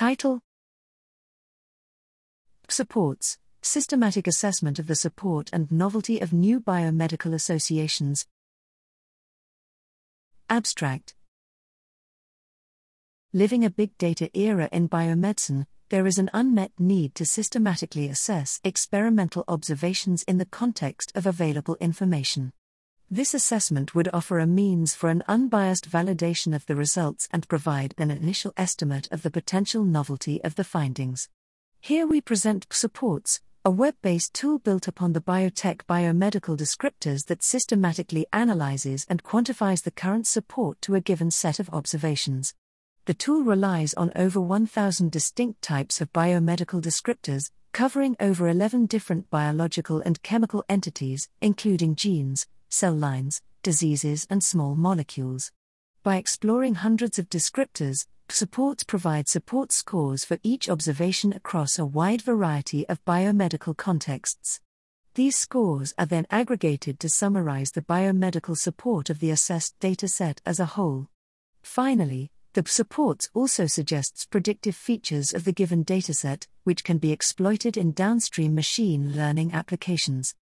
Title Supports Systematic Assessment of the Support and Novelty of New Biomedical Associations. Abstract Living a big data era in biomedicine, there is an unmet need to systematically assess experimental observations in the context of available information. This assessment would offer a means for an unbiased validation of the results and provide an initial estimate of the potential novelty of the findings. Here we present Supports, a web based tool built upon the Bioteque biomedical descriptors that systematically analyzes and quantifies the current support to a given set of observations. The tool relies on over 1,000 distinct types of biomedical descriptors, covering over 11 different biological and chemical entities, including genes, cell lines, diseases, and small molecules. By exploring hundreds of descriptors, supports provide support scores for each observation across a wide variety of biomedical contexts. These scores are then aggregated to summarize the biomedical support of the assessed dataset as a whole. Finally, the supports also suggests predictive features of the given dataset, which can be exploited in downstream machine learning applications.